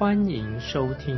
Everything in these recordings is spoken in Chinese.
欢迎收听。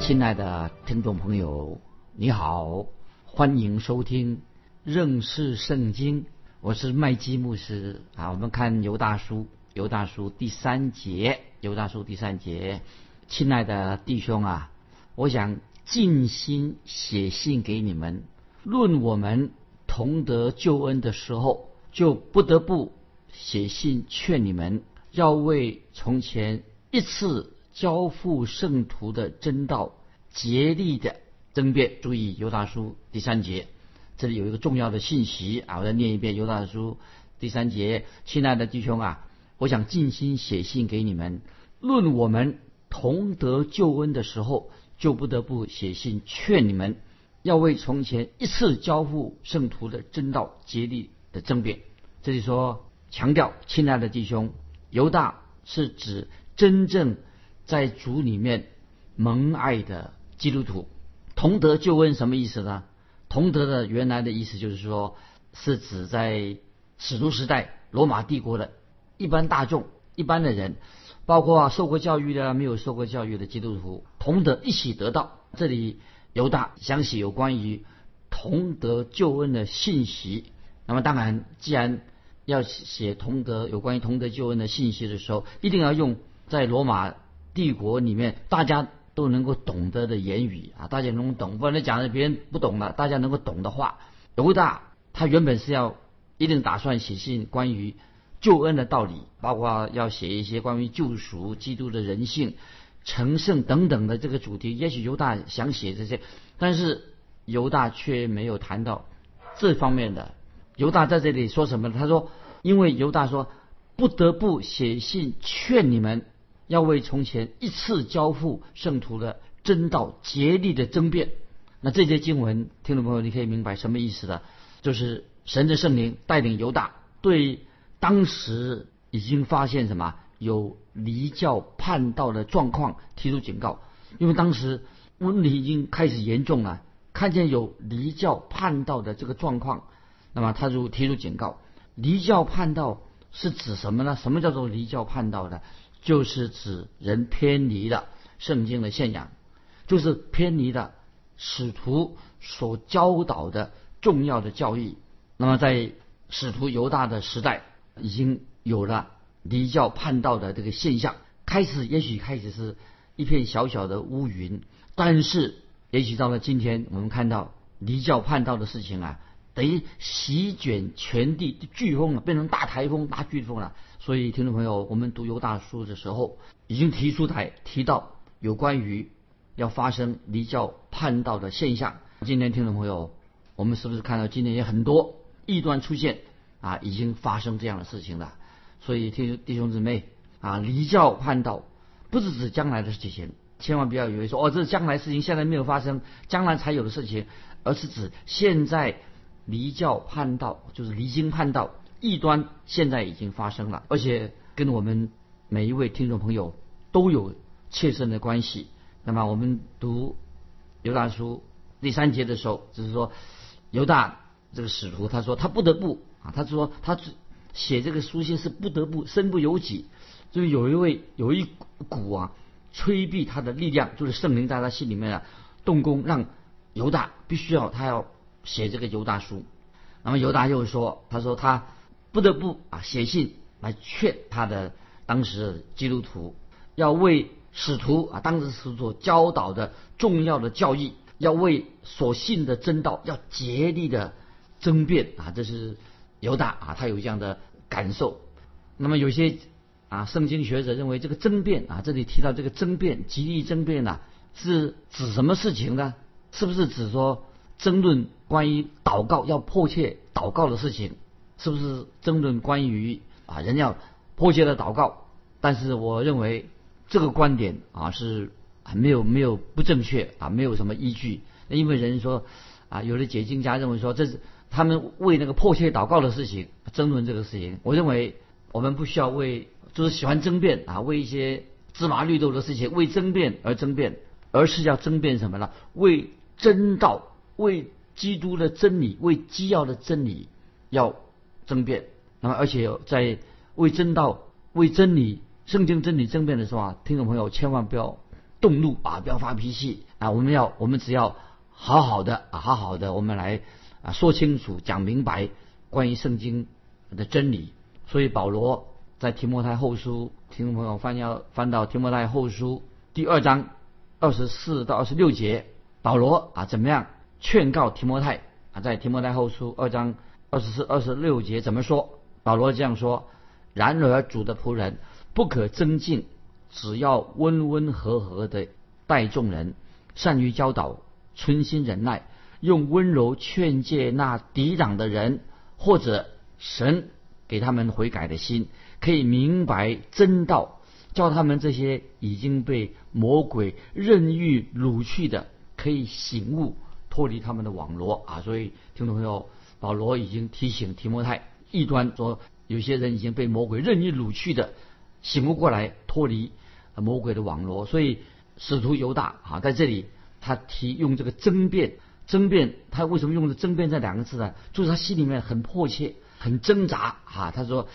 亲爱的听众朋友，你好，欢迎收听认识圣经。我是麦基牧师啊。我们看犹大叔，犹大叔第三节，犹大叔第三节。亲爱的弟兄啊，我想尽心写信给你们，论我们同得救恩的时候，就不得不写信劝你们，要为从前一次交付圣徒的真道。竭力的争辩，注意犹大书第三节，这里有一个重要的信息啊！我再念一遍犹大书第三节，亲爱的弟兄啊，我想尽心写信给你们，论我们同得救恩的时候，就不得不写信劝你们，要为从前一次交付圣徒的真道竭力的争辩。这里说强调，亲爱的弟兄，犹大是指真正在主里面蒙爱的。基督徒同得就问什么意思呢？同得的原来的意思就是说，是指在使徒时代罗马帝国的一般大众、一般的人，包括受过教育的、没有受过教育的基督徒，同得一起得到。这里犹大想写有关于同德救恩的信息。那么当然，既然要写同德有关于同德救恩的信息的时候，一定要用在罗马帝国里面大家。都能够懂得的言语啊，大家能够懂，不然你讲的别人不懂了，大家能够懂的话。犹大他原本是要一定打算写信关于救恩的道理，包括要写一些关于救赎、基督的人性、成圣等等的这个主题。也许犹大想写这些，但是犹大却没有谈到这方面的。犹大在这里说什么？他说：“因为犹大说不得不写信劝你们。”要为从前一次交付圣徒的真道竭力的争辩。那这些经文，听众朋友，你可以明白什么意思的？就是神的圣灵带领犹大，对当时已经发现什么有离教叛道的状况提出警告。因为当时问题已经开始严重了，看见有离教叛道的这个状况，那么他就提出警告。离教叛道是指什么呢？什么叫做离教叛道的？就是指人偏离了圣经的信仰，就是偏离了使徒所教导的重要的教义。那么在使徒犹大的时代，已经有了离教叛道的这个现象。开始也许开始是一片小小的乌云，但是也许到了今天，我们看到离教叛道的事情啊，等于席卷全地，飓风了，变成大台风、大飓风了。所以，听众朋友，我们读犹大书的时候，已经提出台提到有关于要发生离教叛道的现象。今天，听众朋友，我们是不是看到今天有很多异端出现啊？已经发生这样的事情了。所以，听弟兄姊妹啊，离教叛道不是指将来的事情，千万不要以为说哦，这是将来事情，现在没有发生，将来才有的事情，而是指现在离教叛道，就是离经叛道。异端现在已经发生了，而且跟我们每一位听众朋友都有切身的关系。那么我们读犹大书第三节的时候，就是说犹大这个使徒，他说他不得不啊，他说他只写这个书信是不得不，身不由己，就是有一位有一股啊催逼他的力量，就是圣灵在他心里面啊动工，让犹大必须要他要写这个犹大书。那么犹大又说，他说他。不得不啊写信来劝他的当时基督徒，要为使徒啊当时使徒教导的重要的教义，要为所信的真道要竭力的争辩啊，这是犹大啊他有这样的感受。那么有些啊圣经学者认为这个争辩啊这里提到这个争辩极力争辩呐是指什么事情呢？是不是指说争论关于祷告要迫切祷告的事情？是不是争论关于啊人要迫切的祷告？但是我认为这个观点啊是没有没有不正确啊，没有什么依据。因为人说啊，有的解经家认为说这是他们为那个迫切祷告的事情争论这个事情。我认为我们不需要为就是喜欢争辩啊，为一些芝麻绿豆的事情为争辩而争辩，而是要争辩什么呢？为真道，为基督的真理，为基要的真理要争辩。那么而且在为真道、为真理、圣经真理争辩的时候啊，听众朋友千万不要动怒啊，不要发脾气啊，我们要我们只要。好好的啊，好好的，我们来说清楚、讲明白关于圣经的真理。所以保罗在提摩太后书，听众朋友翻要翻到提摩太后书第二章二十四到二十六节，保罗啊怎么样劝告提摩太啊？在提摩太后书二章二十四、二十六节怎么说？保罗这样说：然而主的仆人不可增进，只要温温和和的待众人，善于教导。存心忍耐，用温柔劝诫那抵挡的人，或者神给他们悔改的心，可以明白真道，叫他们这些已经被魔鬼任意掳去的，可以醒悟，脱离他们的网罗啊！所以听众朋友，保罗已经提醒提摩太，异端说有些人已经被魔鬼任意掳去的，醒悟过来，脱离魔鬼的网罗。所以使徒犹大啊，在这里。他提用这个争辩，争辩，他为什么用的争辩这两个字呢？就是他心里面很迫切，很挣扎啊。他说，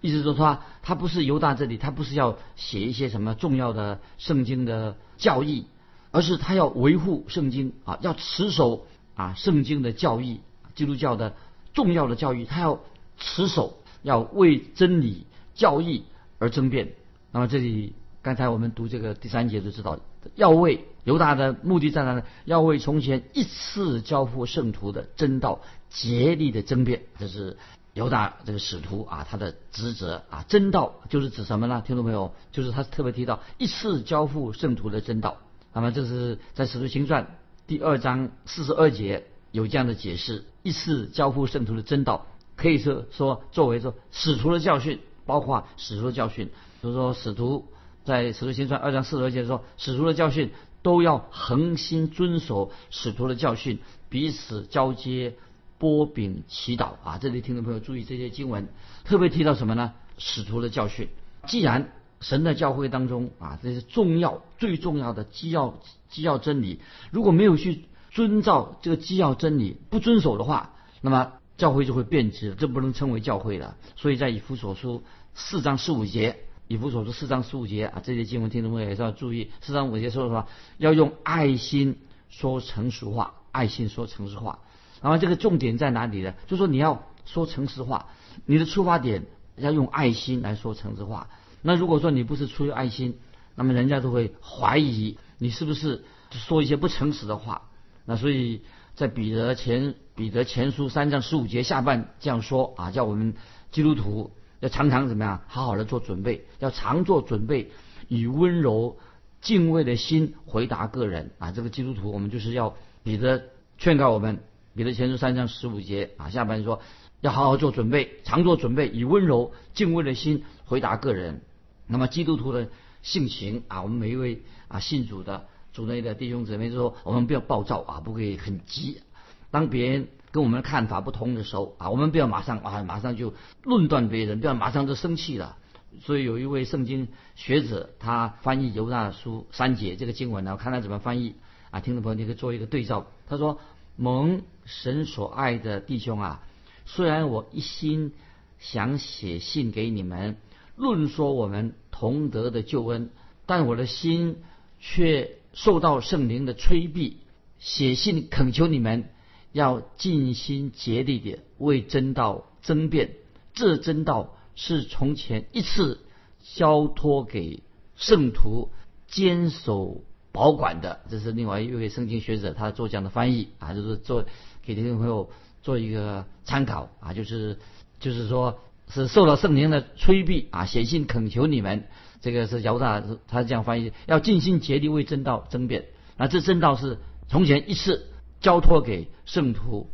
意思说他他不是犹大这里，他不是要写一些什么重要的圣经的教义，而是他要维护圣经啊，要持守啊圣经的教义，基督教的重要的教义，他要持守，要为真理教义而争辩。那么这里刚才我们读这个第三节就知道，要为。犹大的目的在哪呢？要为从前一次交付圣徒的真道竭力的争辩，这是犹大这个使徒啊他的职责啊。真道就是指什么呢？听众朋友，就是他特别提到一次交付圣徒的真道。那么这是在使徒行传第二章四十二节有这样的解释：一次交付圣徒的真道，可以说说作为说使徒的教训，包括使徒的教训。就是说使徒在使徒行传二章四十二节说使徒的教训。都要恒心遵守使徒的教训，彼此交接、波饼、祈祷啊！这里听众朋友注意这些经文，特别提到什么呢？使徒的教训。既然神的教会当中啊，这是重要、最重要的基要、基要真理，如果没有去遵照这个基要真理，不遵守的话，那么教会就会变质，这不能称为教会了。所以在以弗所书四章十五节。以弗所说四章十五节啊，这些经文听众朋友也是要注意。四章五节说什么，要用爱心说成熟话，爱心说诚实话。然后这个重点在哪里呢？就说你要说诚实话，你的出发点要用爱心来说诚实话。那如果说你不是出于爱心，那么人家都会怀疑你是不是说一些不诚实的话。那所以在彼得前彼得前书三章十五节下半这样说啊，叫我们基督徒。要常常怎么样？好好的做准备，要常做准备，以温柔敬畏的心回答个人啊！这个基督徒，我们就是要彼得劝告我们，彼得前书三章十五节啊，下半说要好好做准备，常做准备，以温柔敬畏的心回答个人。那么基督徒的性情啊，我们每一位啊信主的主内的弟兄姊妹就说，我们不要暴躁啊，不可以很急，当别人。跟我们的看法不同的时候啊，我们不要马上啊，马上就论断别人，不要马上就生气了。所以有一位圣经学者，他翻译犹大书三节这个经文呢，我看他怎么翻译啊？听众朋友，你可以做一个对照。他说：“蒙神所爱的弟兄啊，虽然我一心想写信给你们，论说我们同德的救恩，但我的心却受到圣灵的催逼，写信恳求你们。”要尽心竭力的为真道争辩，这真道是从前一次交托给圣徒坚守保管的。这是另外一位圣经学者他做这样的翻译啊，就是做给听众朋友做一个参考啊，就是就是说是受到圣灵的催逼啊，写信恳求你们，这个是姚大他这样翻译，要尽心竭力为真道争辩。那这真道是从前一次。交托给圣徒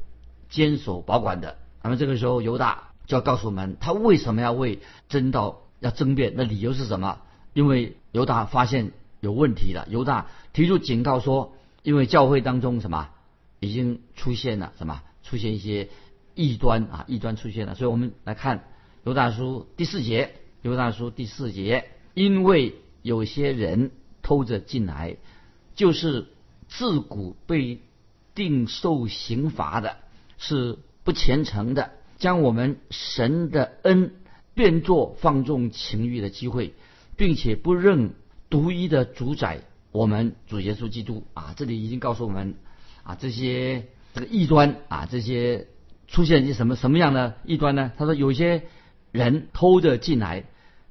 坚守保管的，那么这个时候犹大就要告诉我们，他为什么要为真道要争辩？那理由是什么？因为犹大发现有问题了，犹大提出警告说，因为教会当中什么已经出现了什么，出现一些异端啊，异端出现了。所以我们来看犹大书第四节，犹大书第四节，因为有些人偷着进来，就是自古被定受刑罚的，是不虔诚的。将我们神的恩变作放纵情欲的机会，并且不认独一的主宰我们主耶稣基督啊！这里已经告诉我们啊，这些这个异端啊，这些出现一些什么什么样的异端呢？他说，有些人偷着进来，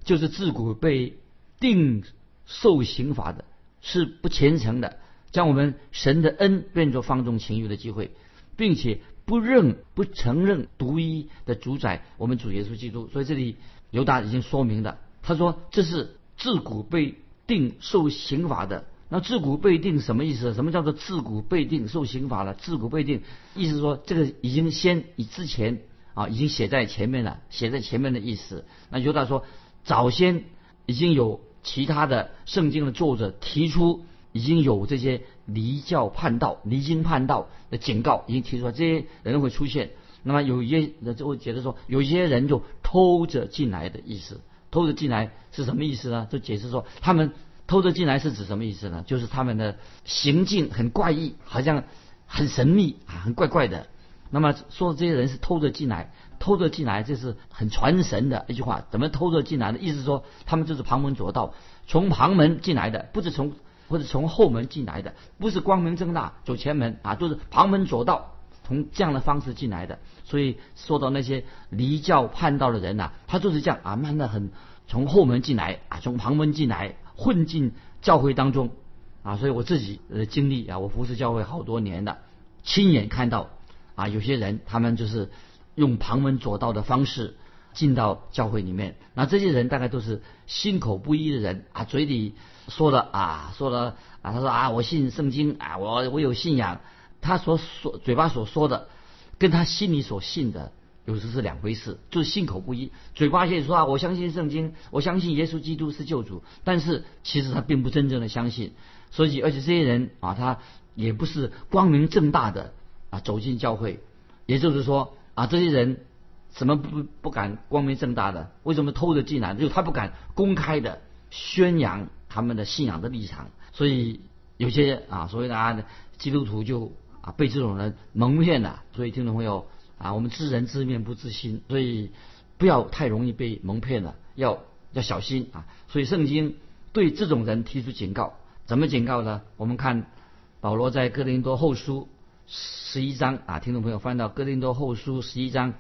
就是自古被定受刑罚的，是不虔诚的，将我们神的恩变作放纵情欲的机会，并且。不认不承认独一的主宰，我们主耶稣基督。所以这里犹大已经说明了，他说这是自古被定受刑罚的。那自古被定什么意思？什么叫做自古被定受刑罚了？自古被定，意思说这个已经先以之前啊，已经写在前面了，写在前面的意思。那犹大说，早先已经有其他的圣经的作者提出。已经有这些离教叛道、离经叛道的警告，已经提出来，这些人会出现。那么有一些人就会觉得说，有一些人就偷着进来的意思。偷着进来是什么意思呢？就解释说，他们偷着进来是指什么意思呢？就是他们的行径很怪异，好像很神秘啊，很怪怪的。那么说这些人是偷着进来，偷着进来，这是很传神的一句话。怎么偷着进来的？意思说，他们就是旁门左道，从旁门进来的，不是从。或者从后门进来的，不是光明正大走前门啊，都是旁门左道，从这样的方式进来的。所以说到那些离教叛道的人呐，他就是这样啊，慢的很，从后门进来啊，从旁门进来，混进教会当中啊。所以我自己的经历啊，我服侍教会好多年的，亲眼看到啊，有些人他们就是用旁门左道的方式进到教会里面，那这些人大概都是心口不一的人啊，嘴里。说了啊，说了啊，他说啊，我信圣经啊，我我有信仰。他所说嘴巴所说的，跟他心里所信的有时是两回事，就是信口不一。嘴巴先说啊，我相信圣经，我相信耶稣基督是救主，但是其实他并不真正的相信。所以，而且这些人啊，他也不是光明正大的啊走进教会。也就是说啊，这些人什么不不敢光明正大的？为什么偷着进来？就他不敢公开的宣扬。他们的信仰的立场，所以有些啊所谓的啊基督徒就啊被这种人蒙骗了。所以听众朋友啊，我们知人知面不知心，所以不要太容易被蒙骗了，要要小心啊。所以圣经对这种人提出警告，怎么警告呢？我们看保罗在哥林多后书十一章啊，听众朋友翻到哥林多后书十一章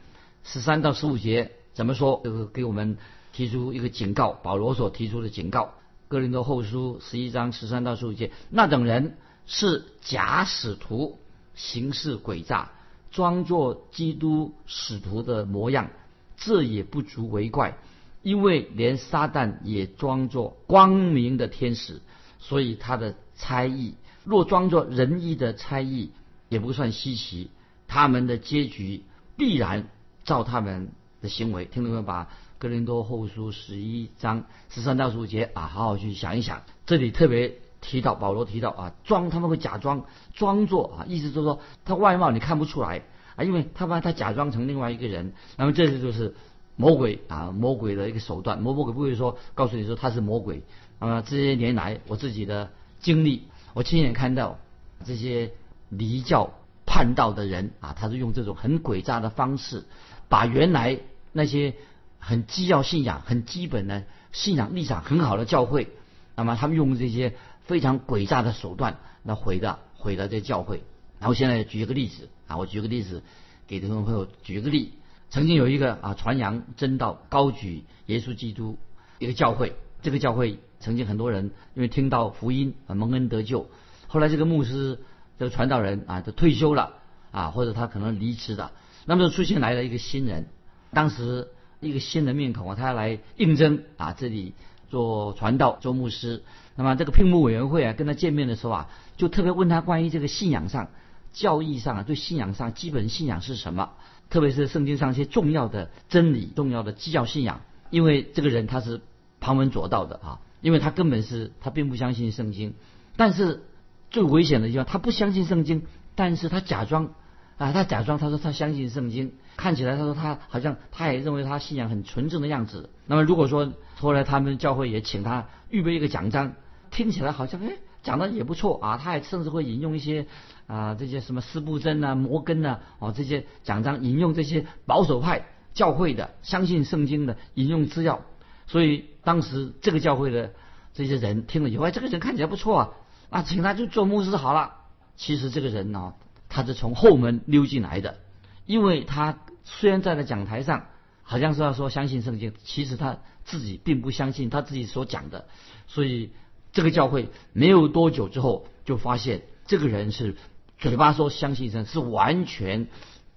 十三到十五节怎么说？就是给我们提出一个警告，保罗所提出的警告。哥林多后书十一章十三到十五节，那等人是假使徒，行事诡诈，装作基督使徒的模样，这也不足为怪，因为连撒旦也装作光明的天使，所以他的猜疑若装作仁义的猜疑，也不算稀奇。他们的结局必然照他们的行为。听懂没有把哥林多后书十一章十三到十五节啊，好好去想一想。这里特别提到保罗提到啊，装他们会假装装作啊，意思就是说他外貌你看不出来啊，因为他把他假装成另外一个人。那么这就是魔鬼啊，魔鬼的一个手段。魔魔鬼不会说告诉你说他是魔鬼。那么这些年来我自己的经历，我亲眼看到这些离教叛道的人啊，他是用这种很诡诈的方式，把原来那些。很基要信仰、很基本的信仰立场很好的教会，那么他们用这些非常诡诈的手段，那毁的毁了这教会。然后现在举一个例子啊，我举个例子给听众朋友举个例。曾经有一个啊传扬真道、高举耶稣基督一个教会，这个教会曾经很多人因为听到福音啊蒙恩得救，后来这个牧师、这个传道人啊都退休了啊，或者他可能离职了，那么就出现来了一个新人，当时。一个新的面孔啊，他来应征啊，这里做传道、做牧师。那么这个聘牧委员会啊，跟他见面的时候啊，就特别问他关于这个信仰上、教义上啊，对信仰上基本信仰是什么？特别是圣经上一些重要的真理、重要的基要信仰。因为这个人他是旁门左道的啊，因为他根本是他并不相信圣经。但是最危险的地方，他不相信圣经，但是他假装啊，他假装他说他相信圣经，看起来他说他好像他也认为他信仰很纯正的样子。那么如果说后来他们教会也请他预备一个奖章，听起来好像哎讲的也不错啊，他还甚至会引用一些啊这些什么斯布真啊、摩根啊哦这些奖章，引用这些保守派教会的相信圣经的引用资料。所以当时这个教会的这些人听了以后，哎这个人看起来不错啊。啊，请他就做牧师好了。其实这个人呢，他是从后门溜进来的，因为他虽然站在讲台上，好像是要说相信圣经，其实他自己并不相信他自己所讲的。所以这个教会没有多久之后，就发现这个人是嘴巴说相信神，是完全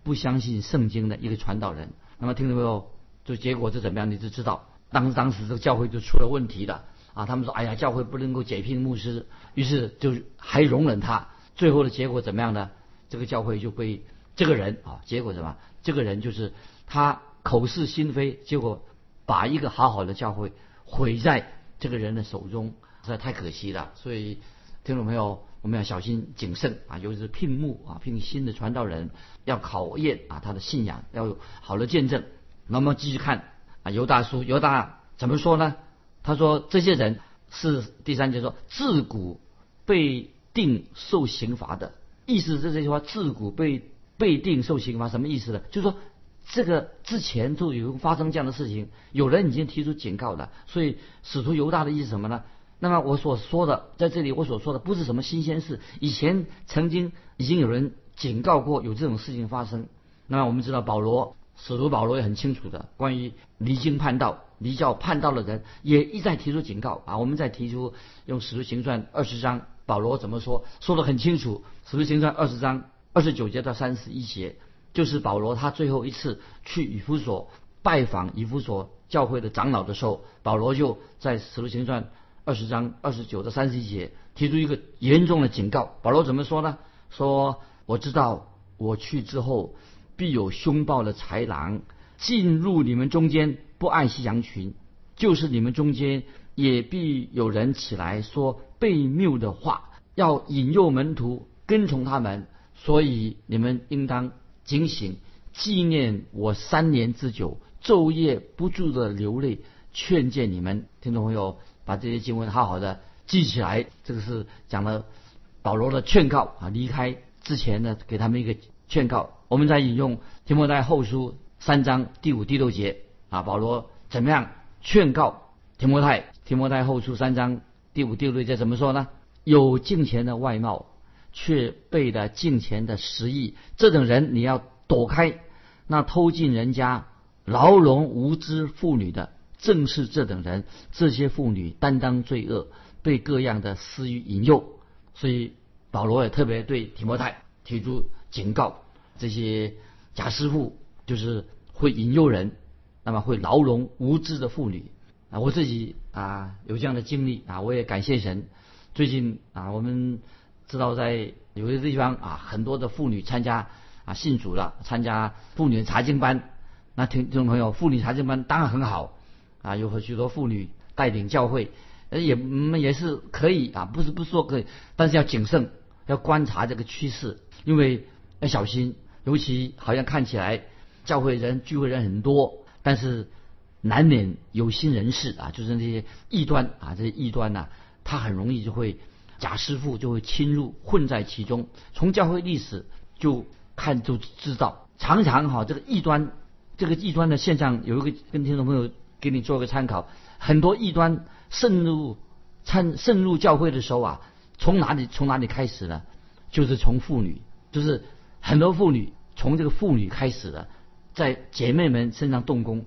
不相信圣经的一个传道人。那么听到没有？就结果是怎么样？你就知道，当当时这个教会就出了问题了。啊，他们说，哎呀，教会不能够解聘牧师，于是就还容忍他。最后的结果怎么样呢？这个教会就被这个人啊，结果什么？这个人就是他口是心非，结果把一个好好的教会毁在这个人的手中，实在太可惜了。所以听众朋友，我们要小心谨慎啊，尤其是聘牧啊，聘新的传道人，要考验啊他的信仰，要有好的见证。那么继续看啊，犹大叔，犹大怎么说呢？他说：“这些人是第三节说自古被定受刑罚的，意思是这句话自古被被定受刑罚什么意思呢？就是说这个之前就有发生这样的事情，有人已经提出警告了。所以使徒犹大的意思什么呢？那么我所说的在这里我所说的不是什么新鲜事，以前曾经已经有人警告过有这种事情发生。那么我们知道保罗。”使徒保罗也很清楚的，关于离经叛道、离教叛道的人，也一再提出警告啊。我们再提出用使徒行传二十章，保罗怎么说？说得很清楚。使徒行传二十章二十九节到三十一节，就是保罗他最后一次去以弗所拜访以弗所教会的长老的时候，保罗就在使徒行传二十章二十九到三十一节提出一个严重的警告。保罗怎么说呢？说我知道我去之后。必有凶暴的豺狼进入你们中间，不爱惜羊群；就是你们中间也必有人起来说悖谬的话，要引诱门徒跟从他们。所以你们应当警醒，纪念我三年之久，昼夜不住的流泪，劝诫你们。听众朋友，把这些经文好好的记起来。这个是讲了保罗的劝告啊，离开之前呢，给他们一个劝告。我们在引用提摩太后书三章第五、第六节啊，保罗怎么样劝告提摩太？提摩太后书三章第五、第六节怎么说呢？有敬钱的外貌，却背了敬钱的实意，这种人你要躲开。那偷进人家、牢笼无知妇女的，正是这等人。这些妇女担当罪恶，被各样的私欲引诱。所以保罗也特别对提摩太提出警告。这些假师傅就是会引诱人，那么会牢笼无知的妇女啊！我自己啊有这样的经历啊，我也感谢神。最近啊，我们知道在有些地方啊，很多的妇女参加啊信主了，参加妇女查经班。那听众朋友，妇女查经班当然很好啊，有许多妇女带领教会，也也是可以啊，不是不说可以，但是要谨慎，要观察这个趋势，因为要小心。尤其好像看起来教会人聚会人很多，但是难免有心人士啊，就是那些异端啊，这些异端呐，他很容易就会假师傅就会侵入混在其中。从教会历史就看就知道，常常哈这个异端这个异端的现象有一个跟听众朋友给你做个参考，很多异端渗入参渗入教会的时候啊，从哪里从哪里开始呢？就是从妇女，就是。很多妇女从这个妇女开始的，在姐妹们身上动工，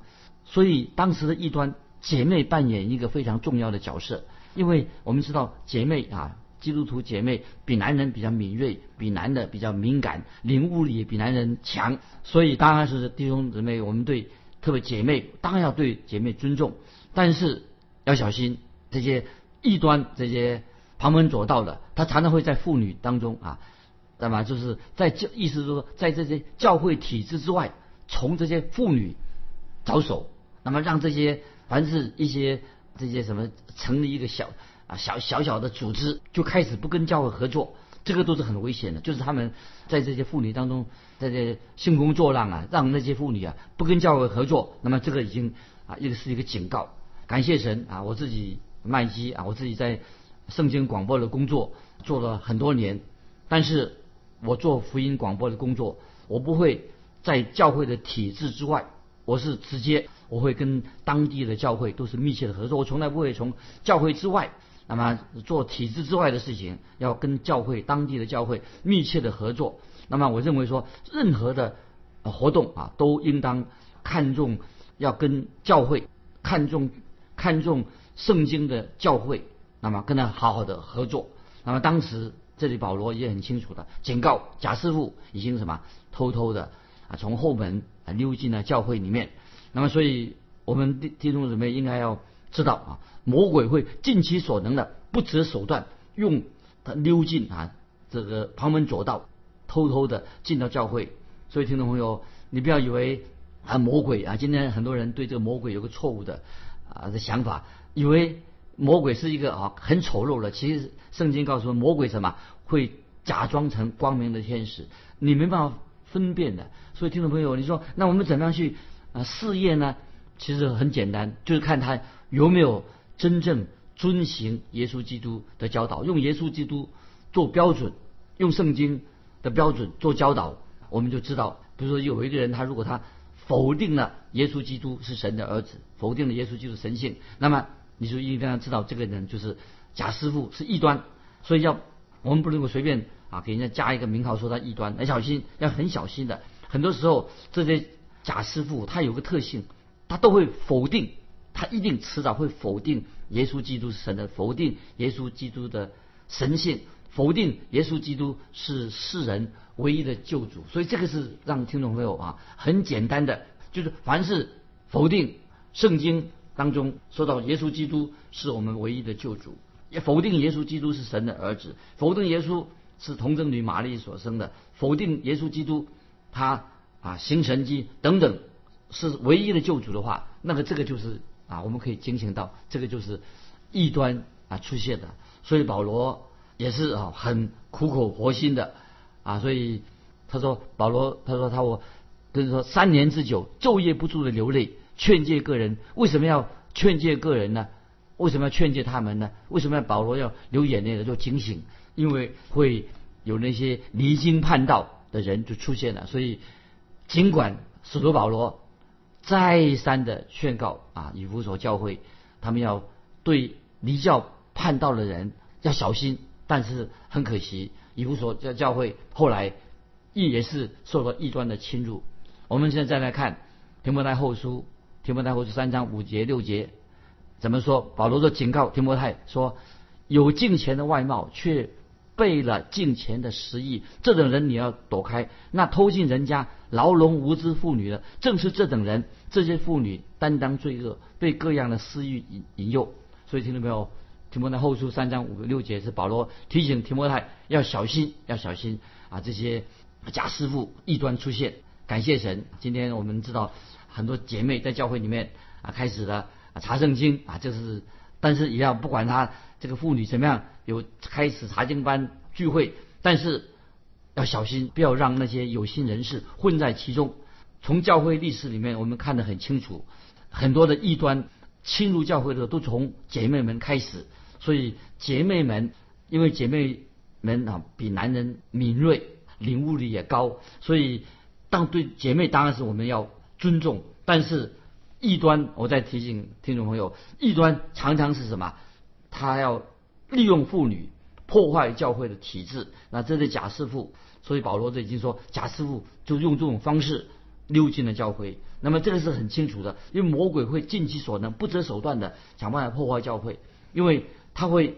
所以当时的异端姐妹扮演一个非常重要的角色，因为我们知道姐妹啊，基督徒姐妹比男人比较敏锐，比男的比较敏感，领悟力也比男人强，所以当然是弟兄姊妹，我们对特别姐妹当然要对姐妹尊重，但是要小心这些异端，这些旁门左道的，他常常会在妇女当中啊。那么就是在教，意思是说，在这些教会体制之外，从这些妇女着手，那么让这些凡是一些这些什么成立一个小啊小小小的组织，就开始不跟教会合作，这个都是很危险的。就是他们在这些妇女当中，在这兴风作浪啊，让那些妇女啊不跟教会合作，那么这个已经啊一个是一个警告。感谢神啊，我自己麦基啊，我自己在圣经广播的工作做了很多年，但是我做福音广播的工作，我不会在教会的体制之外，我是直接我会跟当地的教会都是密切的合作，我从来不会从教会之外，那么做体制之外的事情，要跟教会当地的教会密切的合作。那么我认为说，任何的活动啊，都应当看重要跟教会看重。看重圣经的教会，那么跟他好好的合作。那么当时这里保罗也很清楚的警告贾师傅已经什么偷偷的啊从后门溜进了教会里面。那么所以我们弟兄姊妹应该要知道啊，魔鬼会尽其所能的不择手段，用他溜进啊这个旁门左道，偷偷的进到教会。所以听众朋友，你不要以为啊魔鬼啊，今天很多人对这个魔鬼有个错误的。啊的想法，以为魔鬼是一个啊很丑陋的，其实圣经告诉我魔鬼什么会假装成光明的天使，你没办法分辨的。所以听众朋友，你说那我们怎么样去啊试验呢？其实很简单，就是看他有没有真正遵行耶稣基督的教导，用耶稣基督做标准，用圣经的标准做教导，我们就知道。比如说有一个人，他如果他。否定了耶稣基督是神的儿子，否定了耶稣基督神性，那么你就一定要知道这个人就是假师傅是异端，所以要我们不能够随便啊给人家加一个名号说他异端，要小心，要很小心的。很多时候这些假师傅他有个特性，他都会否定，他一定迟早会否定耶稣基督是神的，否定耶稣基督的神性，否定耶稣基督是世人。唯一的救主，所以这个是让听众朋友啊很简单的，就是凡是否定圣经当中说到耶稣基督是我们唯一的救主，也否定耶稣基督是神的儿子，否定耶稣是童贞女玛丽所生的，否定耶稣基督他啊行神迹等等是唯一的救主的话，那么这个就是啊我们可以惊醒到这个就是异端啊出现的，所以保罗也是啊很苦口婆心的。啊，所以他说保罗，他说他我就是说三年之久，昼夜不住的流泪，劝诫个人。为什么要劝诫个人呢？为什么要劝诫他们呢？为什么要保罗要流眼泪的？就警醒，因为会有那些离经叛道的人就出现了。所以尽管使徒保罗再三的劝告啊，以弗所教会他们要对离教叛道的人要小心，但是很可惜。以弗所教教会后来亦也是受到异端的侵入。我们现在再来看提摩太后书，提摩太后书三章五节六节怎么说？保罗的警告提摩太说：有敬钱的外貌，却背了敬钱的实意，这等人你要躲开。那偷进人家牢笼无知妇女的，正是这等人。这些妇女担当罪恶，被各样的私欲引引诱。所以听到没有？提摩太后书三章五六节是保罗提醒提摩太要小心，要小心啊！这些假师傅异端出现。感谢神，今天我们知道很多姐妹在教会里面啊开始了查圣经啊，就是，但是也要不管他这个妇女怎么样，有开始查经班聚会，但是要小心，不要让那些有心人士混在其中。从教会历史里面我们看得很清楚，很多的异端侵入教会的都从姐妹们开始。所以姐妹们，因为姐妹们啊比男人敏锐，领悟力也高，所以当对姐妹当然是我们要尊重。但是异端，我再提醒听众朋友，异端常常是什么？他要利用妇女破坏教会的体制。那这是假师傅，所以保罗这已经说假师傅就用这种方式溜进了教会。那么这个是很清楚的，因为魔鬼会尽其所能、不择手段的想办法破坏教会，因为。他会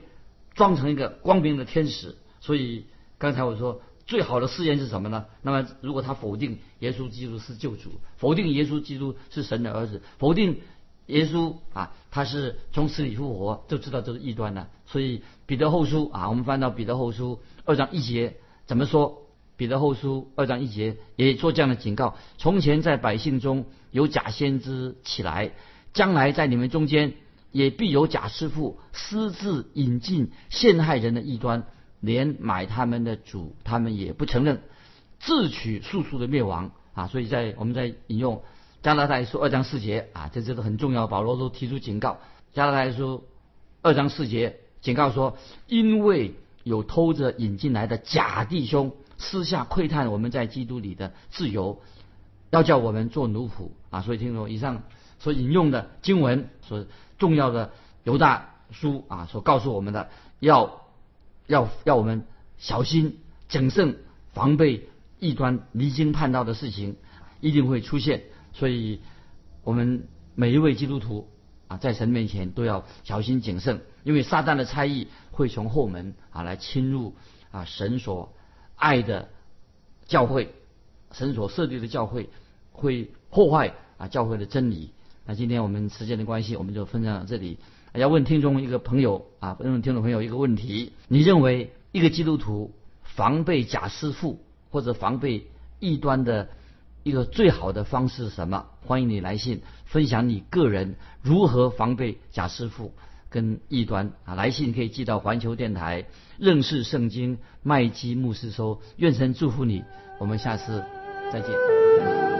装成一个光明的天使，所以刚才我说最好的试验是什么呢？那么如果他否定耶稣基督是救主，否定耶稣基督是神的儿子，否定耶稣啊他是从死里复活，就知道这是异端了。所以彼得后书啊，我们翻到彼得后书二章一节怎么说？彼得后书二章一节也做这样的警告：从前在百姓中有假先知起来，将来在你们中间也必有假师傅私自引进陷害人的异端，连买他们的主他们也不承认，自取速速的灭亡啊！所以在我们在引用加拉太书二章四节啊，这这个很重要，保罗都提出警告。加拉太书二章四节警告说，因为有偷着引进来的假弟兄。私下窥探我们在基督里的自由，要叫我们做奴仆啊！所以听说以上所引用的经文，所重要的犹大书啊，所告诉我们的，要要要我们小心谨慎防备异端离经叛道的事情一定会出现。所以，我们每一位基督徒啊，在神面前都要小心谨慎，因为撒旦的差异会从后门啊来侵入啊神所。爱的教会，神所设立的教会会破坏啊教会的真理。那今天我们时间的关系，我们就分享到这里。要问听众一个朋友啊，问听众朋友一个问题：你认为一个基督徒防备假师傅或者防备异端的一个最好的方式是什么？欢迎你来信分享你个人如何防备假师傅。跟异端啊，来信可以寄到环球电台认识圣经麦基牧师收，愿神祝福你，我们下次再见。